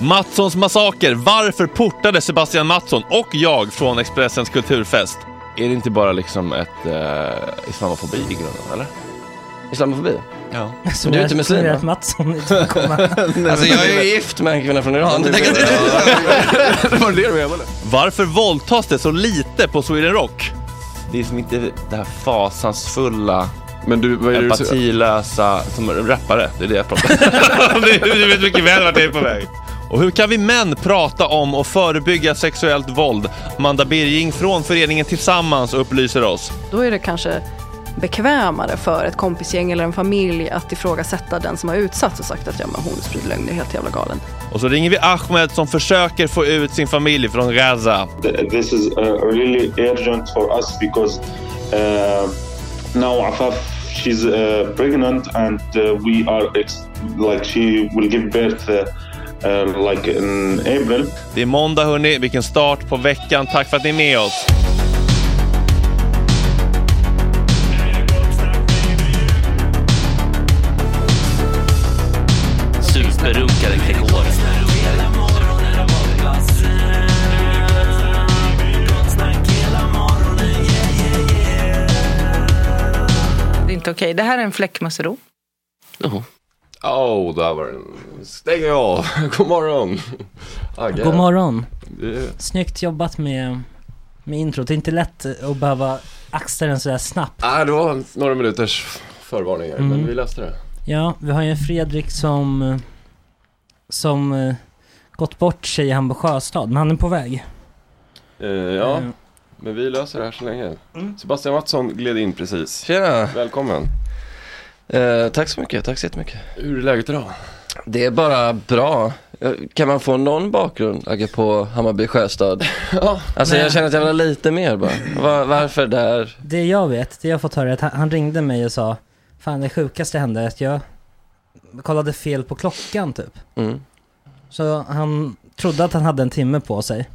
Matssons massaker. Varför portade Sebastian Mattsson och jag från Expressens kulturfest? Är det inte bara liksom ett eh, islamofobi i grunden, eller? Islamofobi? Ja. Men du är inte muslim att Mattsson inte komma. Alltså jag är ju gift med en kvinna från Iran. Det tänker Det var det du menade? Varför våldtas det så lite på Sweden Rock? Det är som inte det här fasansfulla, Men du, vad är empatilösa, som rappare. Det är det jag pratar om. Du vet mycket väl vart jag är på väg. Och hur kan vi män prata om och förebygga sexuellt våld? Amanda Birging från föreningen Tillsammans upplyser oss. Då är det kanske bekvämare för ett kompisgäng eller en familj att ifrågasätta den som har utsatts och sagt att ja, men hon sprider lögn, det är helt jävla galen. Och så ringer vi Ahmed som försöker få ut sin familj från Gaza. This is uh, really urgent for us because uh, now Afaf she's uh, pregnant and uh, we are ex- like she will give birth uh, uh, like in April. Det är måndag hörni, vilken start på veckan. Tack för att ni är med oss. Superrunkare Gregor. Det är inte okej. Det här är en fläckmussero. Jaha. Åh, där var den. Stäng av. God morgon. Agge. God morgon. Snyggt jobbat med, med introt. Det är inte lätt att behöva axla den sådär snabbt. Nej, det var några minuters förvarningar, Mm. men vi löste det. Ja, vi har ju en Fredrik som, som eh, gått bort sig i Hamburg sjöstad, men han är på väg. Eh, ja, Eh. men vi löser det här så länge. Sebastian Mattsson gled in precis. Tjena. Välkommen. Eh, tack så mycket, tack så jättemycket. Hur är läget idag? Det är bara bra. Eh, Kan man få någon bakgrund, Agge, på Hammarby Sjöstad? ja. Alltså Nej. jag känner att jag vill ha lite mer bara. Va- varför där? Det jag vet, det jag fått höra är att han, han ringde mig och sa Fan det sjukaste hände att jag kollade fel på klockan typ. Mm. Så han trodde att han hade en timme på sig.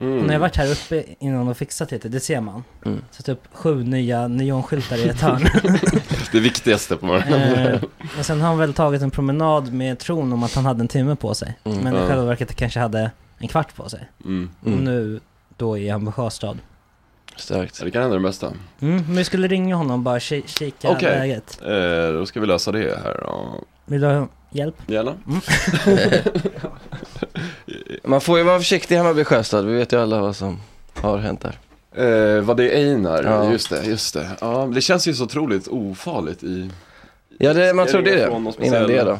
Mm. Och när jag varit här uppe innan och fixat lite, det ser man. Mm. Så typ sju nya neonskyltar i ett hörn. Det viktigaste på morgonen. eh, och sen har han väl tagit en promenad med tron om att han hade en timme på sig. Mm. Men i själva verket kanske hade en kvart på sig. Mm. Och Mm. nu då i Hamburg sjöstad. Starkt. Ja, det kan hända det mesta. Mm, men vi skulle ringa honom och bara ki- kika Okej. läget. Eh, då ska vi lösa det här då. Vill du ha hjälp? Gärna. Mm. Man får ju vara försiktig i Hammarby Sjöstad, vi vet ju alla vad som har hänt där. Eh, vad det är Einar, Ja. just det, just det. Ja, det känns ju så otroligt ofarligt i... Ja, det, man trodde det innan det då.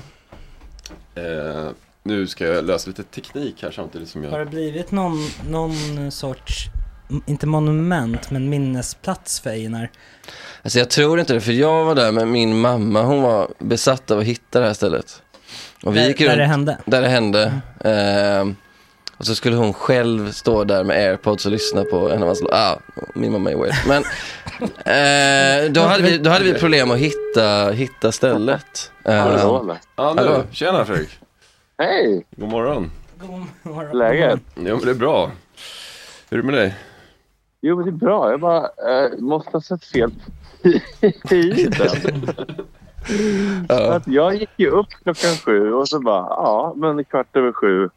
Eh, nu ska jag lösa lite teknik här samtidigt som Har jag... det blivit någon, någon sorts, inte monument, men minnesplats för Einar? Alltså jag tror inte det, för jag var där med min mamma, hon var besatt av att hitta det här stället. Och vi Där- gick där runt, det hände? Där det hände. Ehm, och så skulle hon själv stå där med airpods och lyssna på en av hans ah, min mamma är weird. Men eh, då, hade vi, då hade vi problem att hitta, hitta stället. Ehm, Hallå, hallå. Tjena Fredrik. Hej! God morgon. Läget? Ja, men det är bra. Hur är det med dig? Jo, men det är bra. Jag bara eh, måste ha sett fel på tiden. Ja. Att jag gick ju upp klockan sju och så bara, ja, men kvart över sju.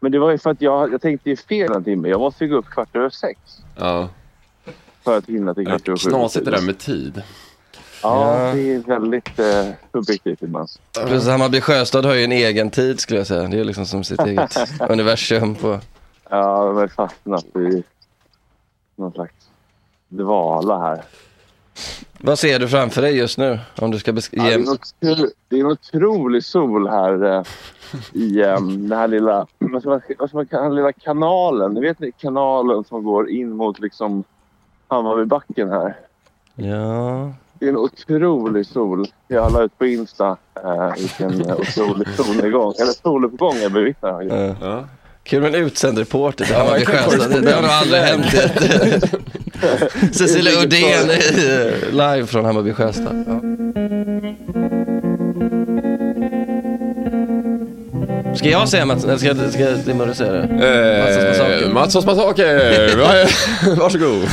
Men det var ju för att jag, jag tänkte ju fel en timme. Jag måste ju gå upp kvart över sex Ja. för att hinna till kvart över sju. Knasigt det där med tid. Ja, Ja. det är väldigt eh, subjektivt ibland. Plus Hammarby Sjöstad har ju en egen tid skulle jag säga. Det är liksom som sitt eget universum på... Ja, de har fastnat i någon slags dvala här. Vad ser du framför dig just nu? Om du ska Ja, det, är en otro, det är en otrolig sol här eh, i eh, den här lilla, vad ska man, vad ska man den lilla kanalen. Ni vet ni, kanalen som går in mot liksom Hammarbybacken här. Ja... Det är en otrolig sol. Jag la ut på Insta eh, vilken eh, otrolig solnedgång, eller soluppgång jag bevittnar. Ja. Kul med en utsänd reporter till Hammarby. Sjöstad. Det har nog aldrig hänt. Cecilia Uddén eh, live från Hammarby Sjöstad. Ja. Ska jag säga Mats, eller ska, ska Limurre säga det? Eh, Matssons massaker! Va- Varsågod.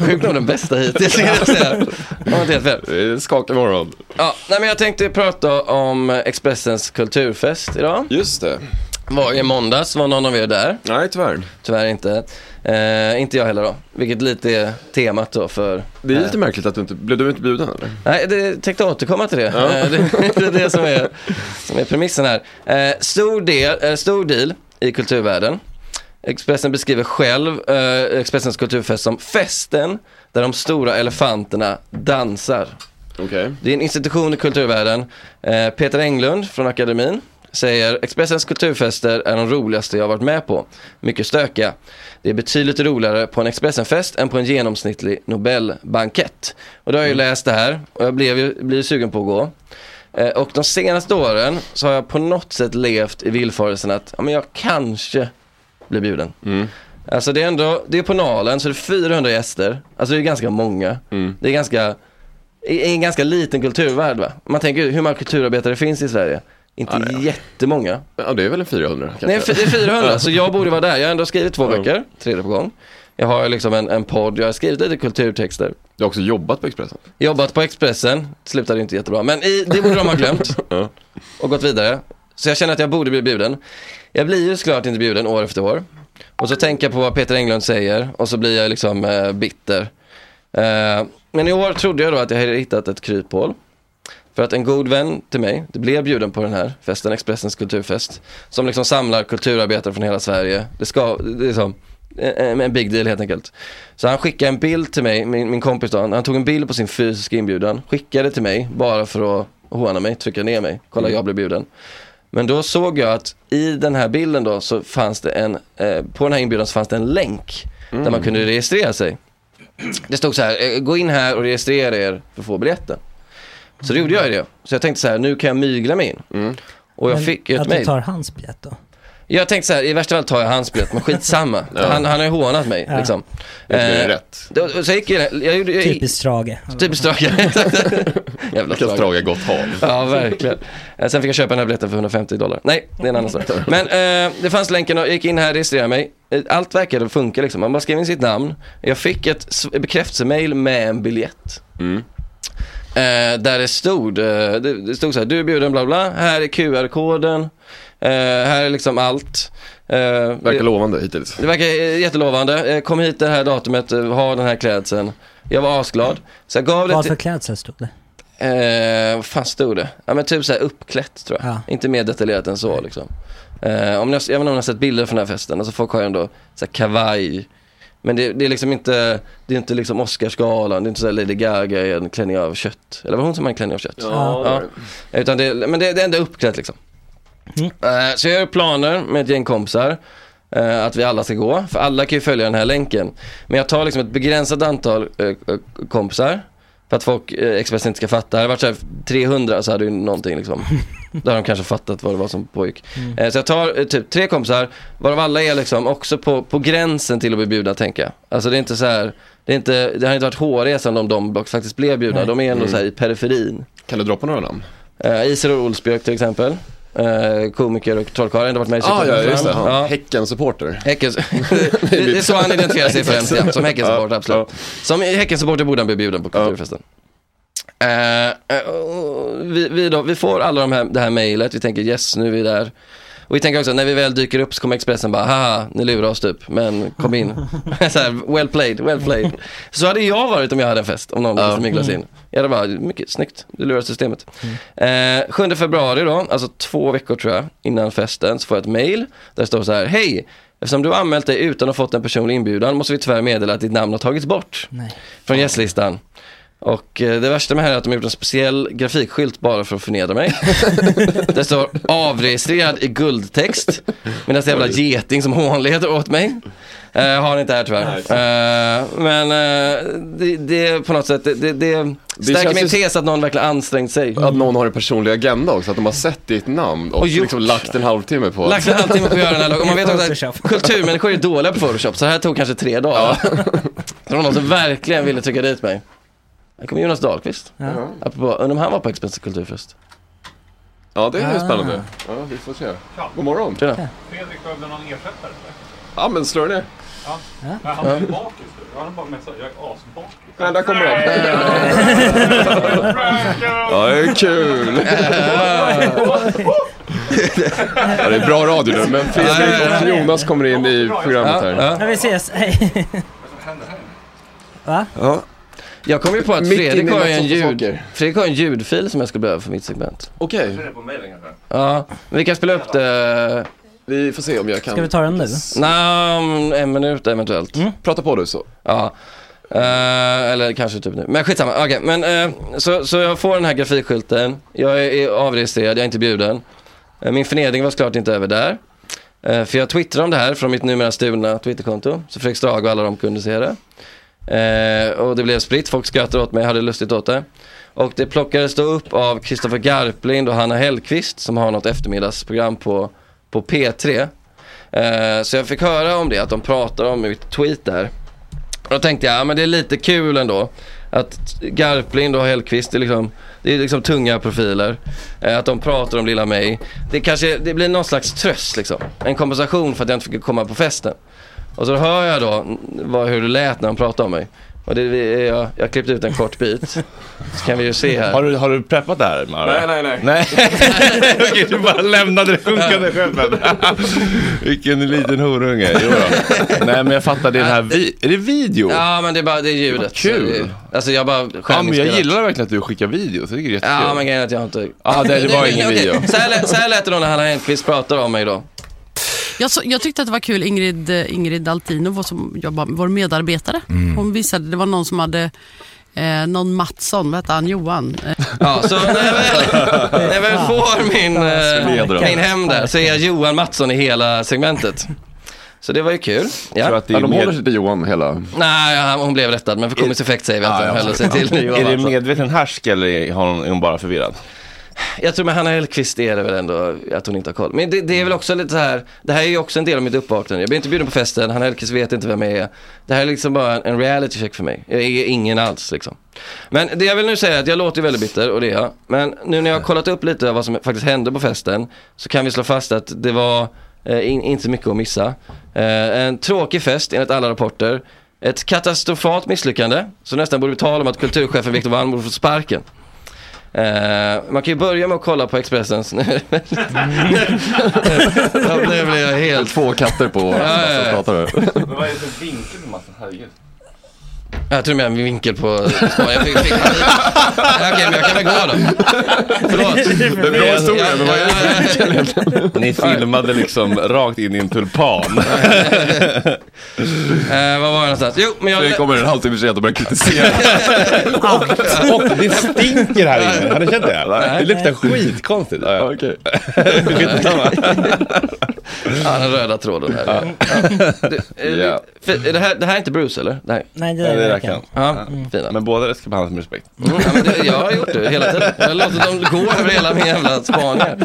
Sjukt nog den bästa hittills skulle jag säga. Det är helt fel. Skaka morgon. Ja, nej men jag tänkte prata om Expressens kulturfest idag. Just det. Var i måndags, var någon av er där? Nej, tyvärr. Tyvärr inte. Eh, inte jag heller då. Vilket lite är temat då för... Det är eh, lite märkligt att du inte, blev du inte bjuden eller? Nej, det tänkte återkomma till det. Ja. Eh, det, det är det som är, som är premissen här. Eh, stor, del, eh, stor deal i kulturvärlden. Expressen beskriver själv eh, Expressens kulturfest som festen där de stora elefanterna dansar. Okej. Det är en institution i kulturvärlden. Peter Englund från akademin säger Expressens kulturfester är de roligaste jag varit med på. Mycket stökiga. Det är betydligt roligare på en Expressenfest än på en genomsnittlig Nobelbankett. Och då har jag ju läst det här och jag blev ju blev sugen på att gå. Eh, Och de senaste åren så har jag på något sätt levt i villfarelsen att ja, men jag kanske blir bjuden. Alltså det är ändå, det är på Nalen så det är 400 gäster. Alltså det är ganska många. Det är ganska, i en ganska liten kulturvärld va. Man tänker hur många kulturarbetare finns i Sverige? Inte jättemånga. Ja, det är väl en 400 kanske. Nej, det är 400, så jag borde vara där. Jag har ändå skrivit två böcker, tredje på gång. Jag har liksom en, en podd, jag har skrivit lite kulturtexter. Du har också jobbat på Expressen? Jobbat på Expressen, slutade inte jättebra. Men i, det borde de ha glömt. Och gått vidare. Så jag känner att jag borde bli bjuden. Jag blir ju såklart inte bjuden år efter år. Och så tänker jag på vad Peter Englund säger och så blir jag liksom eh, bitter. Eh, men i år trodde jag då att jag hade hittat ett kryphål. För att en god vän till mig, det blev bjuden på den här festen, Expressens kulturfest. Som liksom samlar kulturarbetare från hela Sverige. Det ska, det är som en big deal helt enkelt. Så han skickade en bild till mig, min, min kompis då, han, tog en bild på sin fysiska inbjudan, skickade till mig bara för att håna mig, trycka ner mig, kolla jag blev bjuden. Men då såg jag att i den här bilden då så fanns det en, eh, på den här inbjudan så fanns det en länk där man kunde registrera sig. Det stod så här, eh, gå in här och registrera er för att få biljetten. Så då gjorde jag det. Så jag tänkte så här, nu kan jag mygla mig in. Och jag Men fick ett Att du mejl. tar hans biljett då? Jag tänkte så här, i värsta fall tar jag hans biljett, men skitsamma. Ja. han, han har ju hånat mig Ja. liksom. Det är Eh, rätt. då- Så jag gick jag, jag gjorde, jag, Typiskt Strage. Typiskt Strage. Jävla Strage. Strage gott hav. Ja, verkligen. Eh, Sen fick jag köpa den här biljetten för 150 dollar. Nej, det är en annan sak. Men eh, det fanns länken och jag gick in här, registrerade mig. Eh, Allt verkade funka liksom. Man bara skrev in sitt namn. Jag fick ett bekräftelsemail med en biljett. Eh, där det stod, eh, det, det stod så här, du är bjuden bla bla, här är QR-koden, eh, här är liksom allt. Eh, Verkar det, lovande hittills. det verkar eh, jättelovande. Eh, kom hit det här datumet, eh, ha den här klädseln. Jag var asglad. Så jag gav det Vad för klädsel stod det? Eh, vad fan stod det? Ja men typ så här uppklätt tror jag. Ja. Inte mer detaljerat än så liksom. Eh, om ni har, jag vet inte om ni har sett bilder från den här festen. Alltså folk har ju ändå så här kavaj. Men det, det är liksom inte, det är inte liksom Oscarsgalan. Det är inte så här Lady Gaga i en klänning av kött. Eller var hon som har en klänning av kött? Ja, Utan det, men det, det är ändå uppklätt liksom. Eh, så jag gör planer med ett gäng kompisar. eh, att vi alla ska gå, för alla kan ju följa den här länken. Men jag tar liksom ett begränsat antal eh, kompisar. För att folk, eh, Expressen inte ska fatta. Hade det varit så här 300 så hade ju någonting liksom. Då hade de kanske fattat vad det var som pågick. Eh, så jag tar eh, typ tre kompisar, varav alla är liksom också på, på gränsen till att bli bjudna tänker jag. Alltså det är inte så här, det, är inte, det har inte varit hårresande om de faktiskt blev bjudna. Nej. De är ändå Mm. så här i periferin. Kan du droppa några namn? Uh, Isidor Olsbjörk till exempel. Eh, komiker och trollkarl, ändå varit med i Ah, ja, just det. Ja. Häcken-supporter. Häckens, det, det är så han identifierar sig främst, ja, som Häckensupporter, absolut. Som Häckensupporter borde han bli bjuden på kulturfesten. Eh, och vi, vi, då, vi får alla de här, det här mejlet, vi tänker yes, nu är vi där. Och vi tänker också, när vi väl dyker upp så kommer Expressen bara, haha, ni lurar oss typ, men kom in. så här, well played, well played. Så hade jag varit om jag hade en fest, om någon Ja. ville myglas in. Jag hade bara, mycket snyggt, du lurar systemet. Eh, 7 februari då, alltså två veckor tror jag, innan festen, så får jag ett mail där det står så här, hej, eftersom du har anmält dig utan att ha fått en personlig inbjudan måste vi tyvärr meddela att ditt namn har tagits bort Nej. från gästlistan. Och eh, det värsta med det här är att de har gjort en speciell grafikskylt bara för att förnedra mig. det står avregistrerad i guldtext. Med en jävla geting som hånleder åt mig. Eh, har inte här tyvärr. Eh, men eh, det, det är på något sätt, det, det, det stärker min tes att någon verkligen ansträngt sig. Att någon har en personlig agenda också, att de har sett ditt namn och, Och gjort- liksom lagt en halvtimme på Lagt en halvtimme på att göra den här. Och man vet också att kulturmänniskor är dåliga på Photoshop. Så här tog kanske tre dagar. det var någon som verkligen ville trycka dit mig. Här kommer Jonas Dahlqvist. Ja. Apropå, undrar om han var på Expressen kulturfest. Ja, det är ju Ah. spännande. Ja, vi får se. God morgon. Tjena. Fredrik behövde någon ersättare? Ja, men slå ner. Men han är bakis nu. Han har bara messat. Jag är asbakis. Nej, där kommer den. Ja, det är kul. Ja, det är bra radio nu, men Fredrik och Jonas kommer in i programmet här. Ja, Ja, vi ses, hej. Va? Ja. Jag kom ju på att Mitt Fredrik har en, ljud. Fredrik har en ljudfil som jag skulle behöva för mitt segment. Okej, Ja, men vi kan spela upp det, vi får se om jag kan. Ska vi ta den nu? nej, om en minut eventuellt. Prata på du så. Ja. Eh, eller kanske typ nu. Men skitsamma. Okej, men eh, så, så jag får den här grafikskylten. Jag är, är avregistrerad, jag är inte bjuden. Eh, Min förnedring var såklart inte över där. För jag twittrade om det här från mitt numera stulna Twitterkonto. Så Fredrik Strage och alla de kunde se det. Eh, och det blev spritt, folk skrattade åt mig, hade lustigt åt det. Och det plockades då upp av Kristoffer Garplind och Hanna Hellqvist som har något eftermiddagsprogram på, på P3. Eh, så jag fick höra om det, att de pratar om mitt tweet där. Och då tänkte jag, ja men det är lite kul ändå. Att Garplind och Hellqvist, det är liksom, det är liksom tunga profiler. Eh, att de pratar om lilla mig. Det kanske, det blir någon slags tröst liksom. En kompensation för att jag inte fick komma på festen. Och så hör jag då vad, hur det lät när de pratade om mig. Och det, jag, jag har klippt ut en kort bit. Så kan vi ju se här. Har du, har du preppat det här? Mara? Nej, nej, nej. nej. Okej, du bara lämnade det sjunkande skeppet. Vilken liten horunge. Jo då. Nej, men jag fattar, det är den här, vi- är det video? Ja men det är bara, det är ljudet. Kul. Så det- Alltså jag bara Ja, men jag gillar verkligen att du skickar videos, jag tycker det är jättekul. Ja men grejen är att jag inte... Ja, det, det var ingen video. Så här, lät- så här lät det då när Hanna Hellqvist pratade om mig då. Jag, så, jag tyckte att det var kul, Ingrid, eh, Ingrid Altino, vår, som jobbar, vår medarbetare. Mm. Hon visade, det var någon som hade, eh, någon Mattsson, vad hette han, Johan? Eh, Ja, så när jag väl, när jag väl får min, eh, min hem där så är jag Johan Mattsson i hela segmentet. Så det var ju kul. Jag tror Ja. att det är de håller sig till Johan hela... Nej, ja, hon blev rättad, men för komisk effekt säger vi att hon höll sig till Johan Är det Mattsson. medveten härsk eller är hon, är hon bara förvirrad? Jag tror med Hanna Hellquist är det väl ändå att hon inte har koll. Men det, det är väl också lite så här, det här är ju också en del av mitt uppvaknande. Jag blir inte bjuden på festen, Hanna Hellquist vet inte vem jag är. Det här är liksom bara en- en reality check för mig. Jag är ingen alls liksom. Men det jag vill nu säga är att jag låter ju väldigt bitter och det är jag. Men nu när jag har kollat upp lite av vad som faktiskt hände på festen så kan vi slå fast att det var eh, in, inte mycket att missa. Eh, en tråkig fest enligt alla rapporter. Ett katastrofalt misslyckande, så nästan borde vi tala om att kulturchefen Viktor Wallmo borde få sparken. Eh, man kan ju börja med att kolla på Expressens. nu nu blir jag helt... Två katter på Ja, ja, ja. pratar du. Men vad är det för vinkel på massan? Herregud. Jag tror med min vinkel på... Jag fick, fick panik. Ja, Okej, men jag kan väl gå då. Förlåt. Det är en bra historia, men vad är det? Ni filmade liksom rakt in i en tulpan. Eh, vad var jag någonstans? Jo, men jag... Det kommer en halvtimme sent och börjar kritisera. Och det stinker här inne, har ni känt det? Nej. Det luktar skitkonstigt. Ja, ja. Okej. Ja, den röda tråden här. Ja. Du, är det- för- är det, här, det här är inte Bruce eller? Nej. Nej, det är det räcker. kan. Ja, fina. Men båda ska behandlas med respekt. Mm, ja, men det, jag har gjort det hela tiden. Jag har låtit dem gå över hela min jävla spaningar.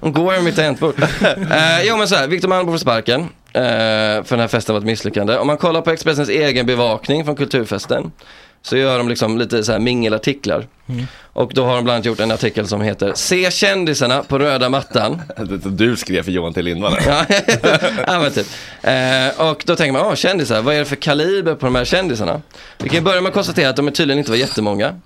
De går över mitt tangentbord. Eh, jo men så här, Victor Malmbo får sparken. Eh, för den här festen var ett misslyckande. Om man kollar på Expressens egen bevakning från kulturfesten. Så gör de liksom lite så här mingelartiklar. Och då har de bland annat gjort en artikel som heter Se kändisarna på röda mattan. Du skrev för Johan T Lindvall. Ja, ja men typ. Eh, och då tänker man, åh kändisar, vad är det för kaliber på de här kändisarna? Vi kan börja med att konstatera att de är tydligen inte var jättemånga.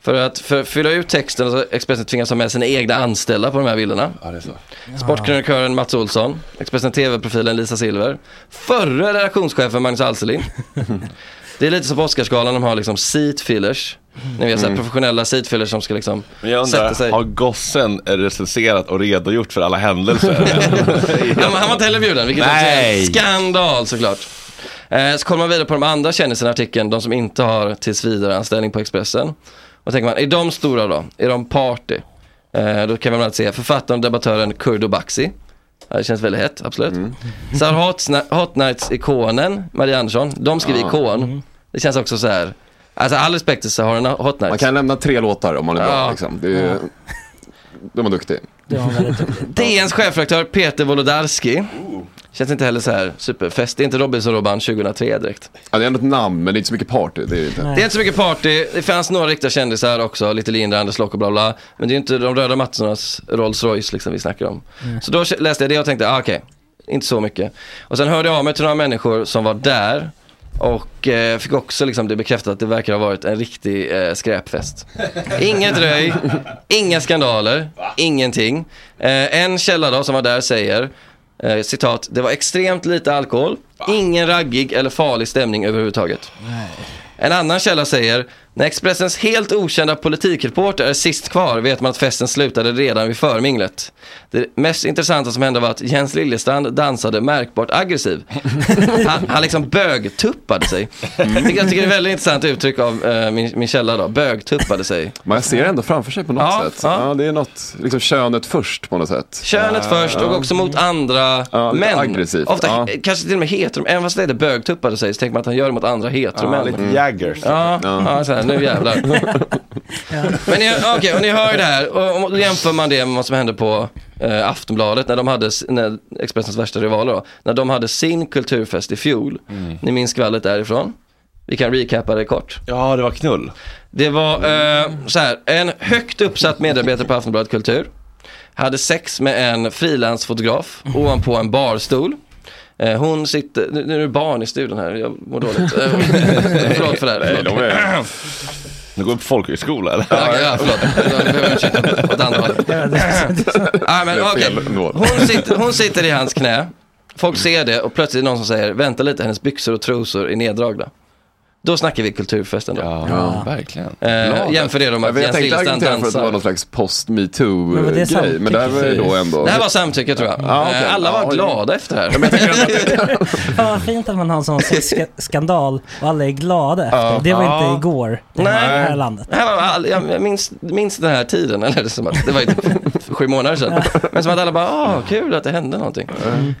För att för att fylla ut texten så Expressen tvingas ha med sina egna anställda på de här bilderna. Ja, det är så. Sportkrönikören Mats Olsson, Expressen TV-profilen Lisa Silver, förre redaktionschefen Magnus Alselin. Det är lite som på Oscarsgalan, de har liksom seat fillers. Ni vet såhär professionella seat fillers som ska liksom Men jag sätta undrar, sig. har gossen recenserat och redogjort för alla händelser? Ja, men han var inte heller bjuden, vilket är Nej. en skandal såklart. Eh, så kollar man vidare på de andra kändisarna i artikeln, de som inte har tills vidare anställning på Expressen. Och tänker man, är de stora då? Är de party? Eh, då kan man bland annat se författaren och debattören Kurdo Baxi. Ja, det känns väldigt hett, absolut. Mm. Så har Hot, Hot Nights-ikonen, Maria Andersson, de skriver Ja. ikon. Det känns också så här, alltså all respekt till Sahara Hot Nights. Man kan lämna tre låtar om man är bra. Ja. Liksom. Det är, De är duktiga. Det var duktigt. DNs chefredaktör Peter Wolodarski. Känns inte heller så här superfest. Det är inte Robinson-Robban 2003 direkt. Ja, det är ändå ett namn, men det är inte så mycket party. Det är inte. Det är inte så mycket party. Det fanns några riktiga kändisar också. Lite Linda, Anders Lock och bla bla. Men det är inte de röda mattornas Rolls Royce liksom vi snackar om. Så då läste jag det och tänkte, ah, okej, inte så mycket. Och sen hörde jag av mig till några människor som var där. Och eh, fick också liksom det bekräftat att det verkar ha varit en riktig eh, skräpfest. Inget röj, inga skandaler, ingenting. Eh, en källa då som var där säger, eh, citat, det var extremt lite alkohol, ingen raggig eller farlig stämning överhuvudtaget. En annan källa säger, När Expressens helt okända politikreporter är sist kvar vet man att festen slutade redan vid förminglet. Det mest intressanta som hände var att Jens Liljestrand dansade märkbart aggressiv. Han, han liksom bögtuppade sig. Jag tycker, jag tycker det är ett väldigt intressant uttryck av eh, min, min källa då, bögtuppade sig. Man ser det ändå framför sig på något Ja, sätt. ja. Ja. det är något, liksom könet först på något sätt. Könet först och också mot andra Ja, män. aggressivt, Ofta kanske till och med hetero, även fast det heter bögtuppade sig så tänker man att han gör det mot andra hetero Ja, män. lite Jaggers. Ja, ja. Här, nu jävlar. Men ni, okej, och ni hör ju det här och, och då jämför man det med vad som hände på eh, Aftonbladet när de hade, när Expressens värsta rivaler då, när de hade sin kulturfest i fjol. Ni minns skvallret därifrån? Vi kan recappa det kort. Ja, det var knull. Det var eh, så här, en högt uppsatt medarbetare på Aftonbladet Kultur hade sex med en frilansfotograf ovanpå en barstol. Eh, hon sitter, nu nu är det barn i studion här, jag mår dåligt. Eh, förlåt för det här. Nej, de är... Du går på folkhögskola eller? Ja, ja, förlåt. Nu behöver jag ursäkta åt andra hållet. Men, hon, sitter, hon sitter i hans knä. Folk ser det och plötsligt är det någon som säger vänta lite, hennes byxor och trosor är neddragna. Då snackar vi kulturfesten då. Ja, verkligen. Eh, jämför det då med Ja, att jag Jens tänkte Liljestrand argumentera för att det var dansar. någon slags Men det post-metoo-grej. samtycke? Men där var det då ändå... Det här var samtycke tror jag. Ja, okej. Eh, Alla var Ja, glada efter det här. Fan vad fint att man har en sån ska- skandal och alla är glada efter. Ja. Det var Ja. inte igår, det Nej. här, här landet. Det här var all, jag minns, minns den här tiden, eller som att, det var inte för sju månader sedan. Men som att alla bara, ah kul att det hände någonting.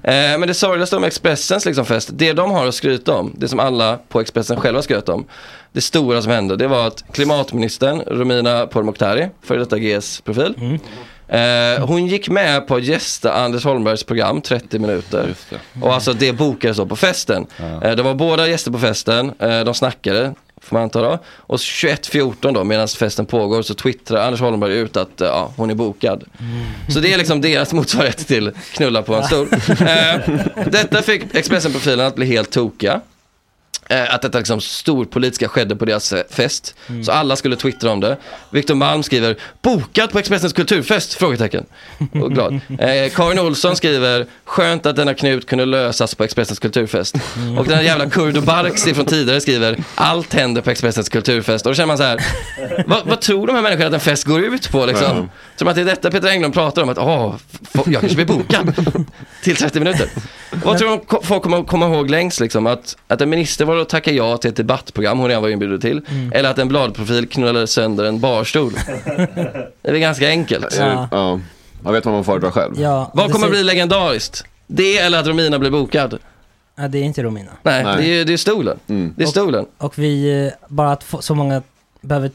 Eh, men det sorgligaste om Expressens liksom fest, det de har att skryta om, det som alla på Expressen själva skröt om, det stora som hände, det var att klimatministern Romina Pourmokhtari, före detta GS-profil, Eh, hon gick med på att gästa Anders Holmbergs program 30 minuter. Och alltså det bokades då på festen. Eh, det var båda gäster på festen, eh, de snackade, får man anta då. Och 21.14 då, medan festen pågår, så twittrar Anders Holmberg ut att eh, ja, hon är bokad. Så det är liksom deras motsvarighet till knulla på en stol. Eh, detta fick Expressen-profilen att bli helt tokiga. Eh, att detta liksom storpolitiska skedde på deras eh, fest. Så alla skulle twittra om det. Viktor Malm skriver “Bokat på Expressens kulturfest?” frågetecken. Och glad. Eh, Karin Olsson skriver “Skönt att denna knut kunde lösas på Expressens kulturfest”. Och den här jävla Kurdo Barksi från tidigare skriver “Allt händer på Expressens kulturfest”. Och då känner man så här, vad, vad tror de här människorna att en fest går ut på liksom? Ja. Tror man att det är detta Peter Englund pratar om? Att åh, jag kanske blir bokad till 30 minuter. Vad tror ko- folk kommer komma ihåg längst liksom? Att, att en minister var och tackade ja till ett debattprogram hon redan var inbjuden till. Eller att en bladprofil knullade sönder en barstol. Det är ganska enkelt. Ja. ja. Man vet vad man föredrar själv. Ja, Vad kommer ser- bli legendariskt? Det eller att Romina blir bokad? Ja, det är inte Romina. Nej, Det, är, det är stolen. Det är stolen. Och vi, eh, bara att få, så många behöver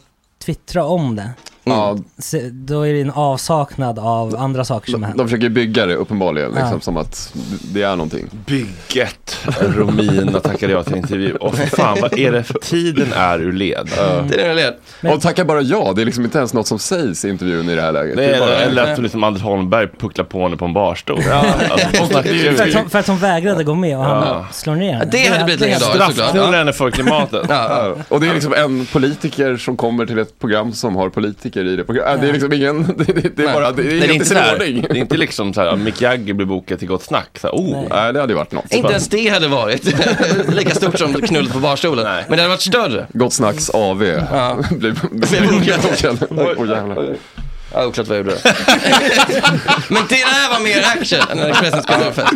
twittra om det. Ja, Se- Då är det en avsaknad av andra saker som händer. de försöker bygga det uppenbarligen, liksom, Ja. som att det är någonting. Bygget. Romina tackade jag till intervju. Och fan, vad är det? Tiden är ur led. Det är led. Och tacka bara ja, det är liksom inte ens något som sägs i intervjun i det här läget. Det är, bara, eller att liksom Anders Holmberg pucklar på henne på en barstol. Alltså, de snackar ju- För att, hon, för att hon vägrade gå med och han Ja. slår ner henne. Det hade blivit legendariskt såklart. Straffknullar henne för klimatet. Ja. Och det är liksom en politiker som kommer till ett program som har politiker i det programmet. Det är liksom ingen, det, det, det är bara, det är Nej, det, är inte sin ordning. det är inte liksom så här, Mick Jagger blir bokad till Gott Snack. Så här, oh. Nej, det hade ju varit något. Inte ens det hade varit lika stort som knullet på barstolen. Men det hade varit större. Gott Snacks AV. Ja. Blir Blir bokad. Åh jävlar. Ja, oklart vad jag gjorde. Men det där var mer action än en Expressens kulturfest.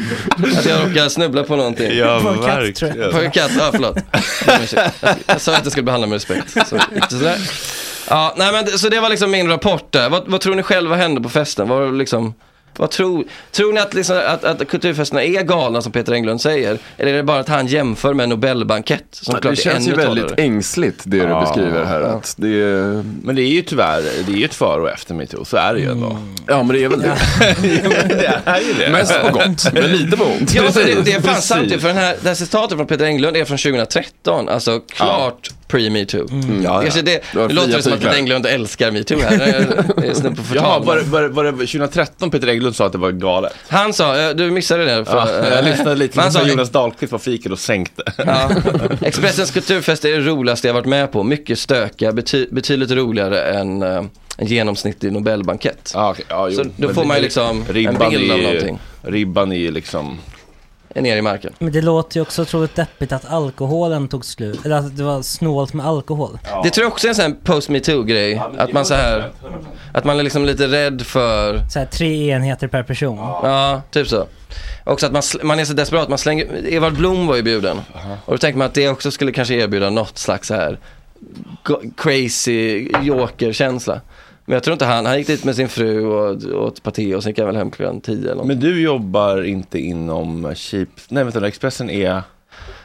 Att jag råkade snubbla på någonting. Ja, På en katt, verkligen. tror jag. På en katt, ja förlåt. Jag, sa att jag skulle behandla med respekt. Så sådär. Ja, nej men det- så det var liksom min rapport där. Vad, vad tror ni själva hände på festen? Vad, var liksom, vad tror, tror ni att, liksom, att, att kulturfesterna är galna som Peter Englund säger? Eller är det bara att han jämför med en Nobelbankett? Som Det klart är känns ju väldigt talare? ängsligt det du Ja. beskriver här. Att det är... Men det är ju tyvärr, det är ju ett före och efter metoo, så är det ju ändå. Ja men det är väl det. det är ju det. Mest på gott, men lite på ont. Ja, för det, det är fan ju, för den här, det här citatet från Peter Englund är från 2013, alltså klart pre-metoo. Mm. Ja, ja. Kanske det, Det låter som att. Peter Englund älskar metoo här. På förtal. var, var, var det 2013 Peter Englund sa att det var galet? Han sa, eh, du missade det. För, Ja, jag lyssnade lite, men han sa Jonas Dahlqvist var fiket och sänkte. ja, Expressens kulturfest är det roligaste jag varit med på. Mycket stökiga, bety, betydligt roligare än eh, en genomsnittlig Nobelbankett. Ja, okej, ja, jo. Så då får man ju liksom en bild av någonting. Ribban är ju liksom ner i marken. Men det låter ju också otroligt deppigt att alkoholen tog slut. Eller att det var snålt med alkohol. Det tror jag också är en sån här post metoo-grej. att man så här, att man är liksom lite rädd för... Så här, tre enheter per person. Ja, typ så. Också att man, man är så desperat, man slänger, Evald Blom var ju bjuden. Och då tänker man att det också skulle kanske erbjuda något slags så här go- crazy joker-känsla. Men jag tror inte han, han gick dit med sin fru och åt paté och sen gick han väl hem klockan tio eller något. Men du jobbar inte inom Cheap... Nej vänta, Expressen är...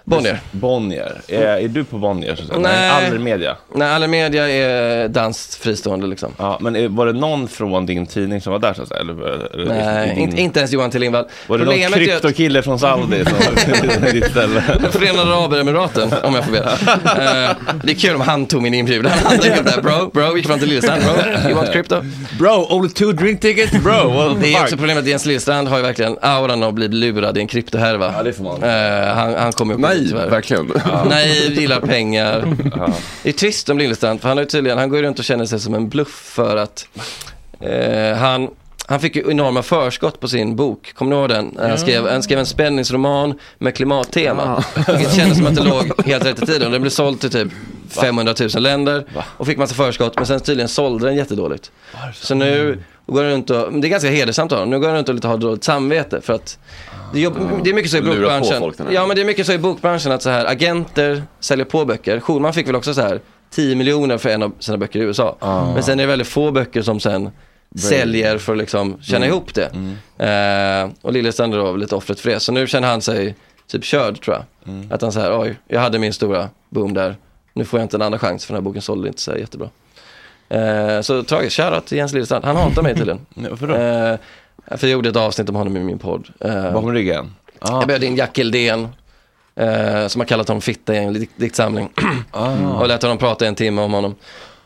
Bonnier. Bonnier. Är, är du på Bonnier? Så? Nej. Allermedia? Nej, Allermedia är danskt fristående liksom. Ja, men är, var det någon från din tidning som var där så att säga? Eller, eller, Nej, din- inte, inte ens Johan T Lindvall. Var det någon att- kryptokille från Saudi som var på ditt ställe? Förenade Arabemiraten, om jag får be. Eh, det är kul om han tog min inbjudan. Han dök upp där, bro, bro, vi gick fram till Lillestrand, bro, you want crypto? Bro, only two drink tickets, bro. The Det är också problemet att Jens Lillestrand har ju verkligen auran av att bli lurad i en kryptohärva. Ja, det får man. Eh, han, han kommer upp Nej, tyvärr. verkligen. Nej, gillar pengar. Det är trist om Lillestrand, för han ju tydligen, han går ju runt och känner sig som en bluff för att eh, han han fick ju enorma förskott på sin bok, kommer ni ihåg den? Han skrev, han skrev en spänningsroman med klimattema. Vilket kändes som att det låg helt rätt i tiden. Den blev såld till typ 500 000 länder och fick massa förskott. Men sen tydligen sålde den jättedåligt. Så nu går han runt och, det är ganska hedersamt av honom, nu går han runt och lite har dåligt samvete för att det, jobb, det är mycket så i bokbranschen. folk, här. Ja men det är mycket så i bokbranschen att så här, agenter säljer på böcker. Schulman fick väl också så här 10 miljoner för en av sina böcker i USA. Men sen är det väldigt få böcker som sen säljer för att liksom tjäna Mm. ihop det. Eh, och Lillestrand var lite offret för det. Så nu känner han sig typ körd tror jag. Mm. Att han säger oj, jag hade min stora boom där. Nu får jag inte en andra chans för den här boken sålde inte så här jättebra. Eh, så tragiskt, shoutout till Jens Lillestrand. Han hatar mig tydligen. Varför då? Eh, för jag gjorde ett avsnitt om honom i min podd. Eh, Bakom ryggen? Ah. jag bjöd in Jack Eldén, eh, som har kallat honom fitta i en dikt- diktsamling. Ah. och lät honom prata en timme om honom.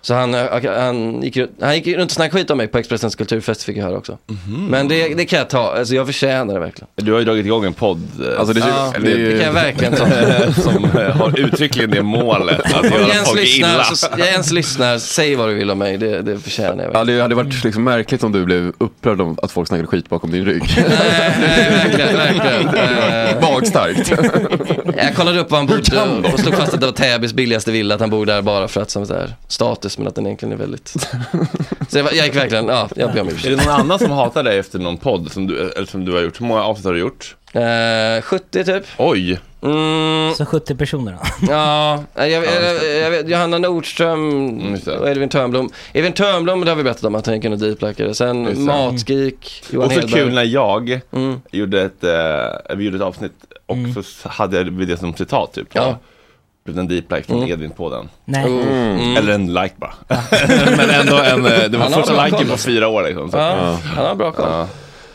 Så han, eh, han, gick, han gick runt och snackade skit om mig på Expressens kulturfest fick jag höra också. Mhm. Men det, det kan jag ta, alltså jag förtjänar det verkligen. Du har ju dragit igång en podd. eh, Alltså, det- Ja, det ju- det kan jag verkligen ta. som eh, har uttryckligen det målet att göra folk lyssnar, illa. så, Jens lyssnar, säg vad du vill om mig, det, det förtjänar jag Ja, verkligen. det hade varit liksom märkligt om du blev upprörd om att folk snackade skit bakom din rygg. verkligen, verkligen. Eh, Magstarkt. Jag kollade upp var han bodde och slog fast att det var Täbys billigaste villa, att han bor där bara för att som så här, status, men att den egentligen är väldigt... Så jag, jag gick verkligen, ja, jag ber om Är ursäkt. det någon annan som hatar dig efter någon podd som du, eller som du har gjort? Hur många avsnitt har du gjort? Eh, 70 typ. Oj! Mm, Så 70 personer då. ja, jag, jag, jag, jag vet, Johanna Nordström Mm, just det. och Edvin Törnblom. Edvin Törnblom, det har vi berättat om att han gick in och deeplikade. Sen Just det. Matgeek, Johan Och så Hedberg. kul när jag Mm. gjorde ett, eh, vi gjorde ett avsnitt och så hade jag det som citat typ. Ja. En deep like från Mm. Edvin på den. Nej. Mm. Eller en like bara. Men ändå en, eh, det var första liken på fyra år liksom. Så. Ja, han har bra koll. Ja.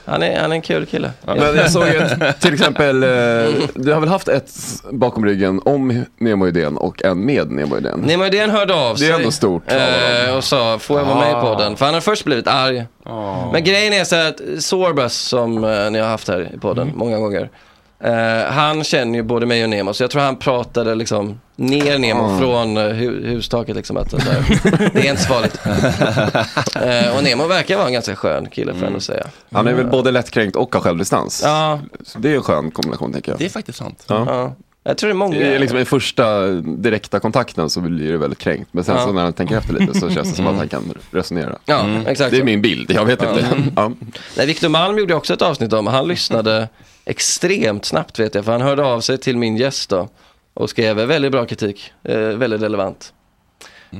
Han, är, han är en kul kille. Men jag såg ett, till exempel, eh, du har väl haft ett bakom ryggen om Nemo-idén och en med Nemo-idén? Nemo Idén hörde av sig. Det är ändå stort eh, och sa, får jag vara med i Ah. podden? För han har först blivit arg. Ah. Men grejen är så att Sorbus som eh, ni har haft här i podden Mm. många gånger. Eh, han känner ju både mig och Nemo, så jag tror han pratade liksom ner Nemo Ah. från eh, hu- hustaket liksom. Att, det där, det är inte så farligt. Eh, och Nemo verkar vara en ganska skön kille får jag ändå säga. Han är väl både lättkränkt och har självdistans. Ja, Så det är en skön kombination tänker jag. Det är faktiskt sant. Ja. ja. Jag tror det är många. I, liksom, I första direkta kontakten så blir det väldigt kränkt. Men sen Ja. så när han tänker efter lite så känns det som att han kan resonera. Ja, exakt. Det är min bild, jag vet inte. Ja. Nej, Victor Malm gjorde också ett avsnitt om, han lyssnade extremt snabbt vet jag, för han hörde av sig till min gäst då och skrev väldigt bra kritik, eh, väldigt relevant.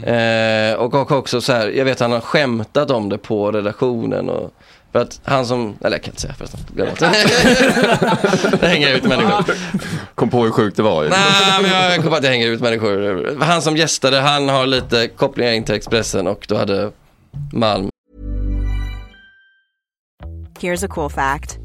Eh, och, också så här, jag vet han har skämtat om det på redaktionen och för att han som, eller jag kan inte säga förresten, glöm det. det hänger ut människor. Kom på hur sjukt det var. ju. Nej, men jag kom på att jag hänger ut människor. Han som gästade, han har lite kopplingar in till Expressen och då hade Malm Here's a cool fact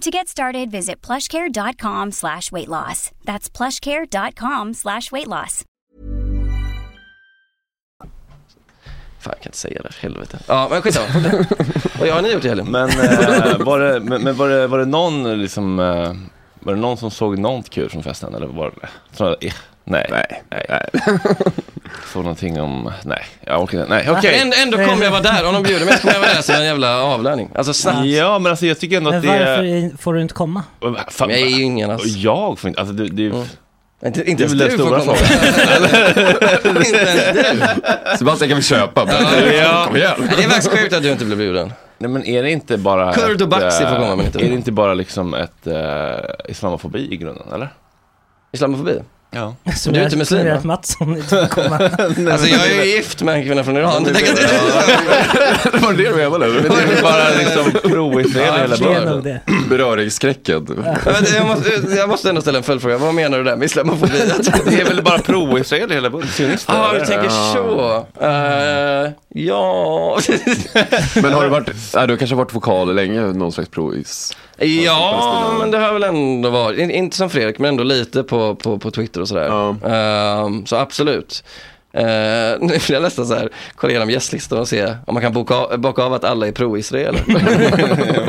To get started, visit plushcare.com slash weight loss. That's plushcare.com slash weight loss. Fan, jag kan inte säga det, helvete. Ja, men skitsamma. Vad har ni gjort i helgen? Men, eh, var, det, men, men var, det, var det någon liksom, eh, var det någon som såg något kul från festen eller var det? Så, eh, nej. Nej. nej. Såg någonting om, nej, jag orkar inte. Nej, okej. Ändå, ändå kommer jag vara där. Om de bjuder mig så kommer jag vara där som en jävla avlöning. Alltså snabbt. Ja, men alltså jag tycker ändå Men att det varför är... i- får du inte komma? Fan, Jag är ju ingen alltså. Jag får inte, alltså det, det, Inte, det inte är ens väl den du får stora frågan. inte ens du. Sebastian kan vi köpa. Ja. Kom igen. Det är faktiskt sjukt att du inte blev bjuden. Nej men är det inte bara Kurd och Baxi får eh, komma, men inte Är det inte bara liksom ett uh, islamofobi i grunden, eller? Islamofobi? Ja. Som Du är inte muslim, va? att Mattsson. Alltså jag är ju gift med en kvinna från Iran. Det var det du menade eller? Men det är väl bara liksom pro-israel hela. Beröringsskräcken. Jag, måste, jag måste ändå ställa en följdfråga. Vad menar du där med islamofobi? Det är väl bara pro-israel hela sionister? Ja, ah, du tänker så. Eh, ja. Men har du varit, du har kanske varit vokal länge, någon slags prois? Ja, men det har väl ändå varit, in- inte som Fredrik, men ändå lite på, på, på Twitter och sådär. Eh, så absolut. Uh, nu vill jag nästan så här, kolla igenom gästlistan och se om man kan boka av, bocka av att alla är pro-Israel.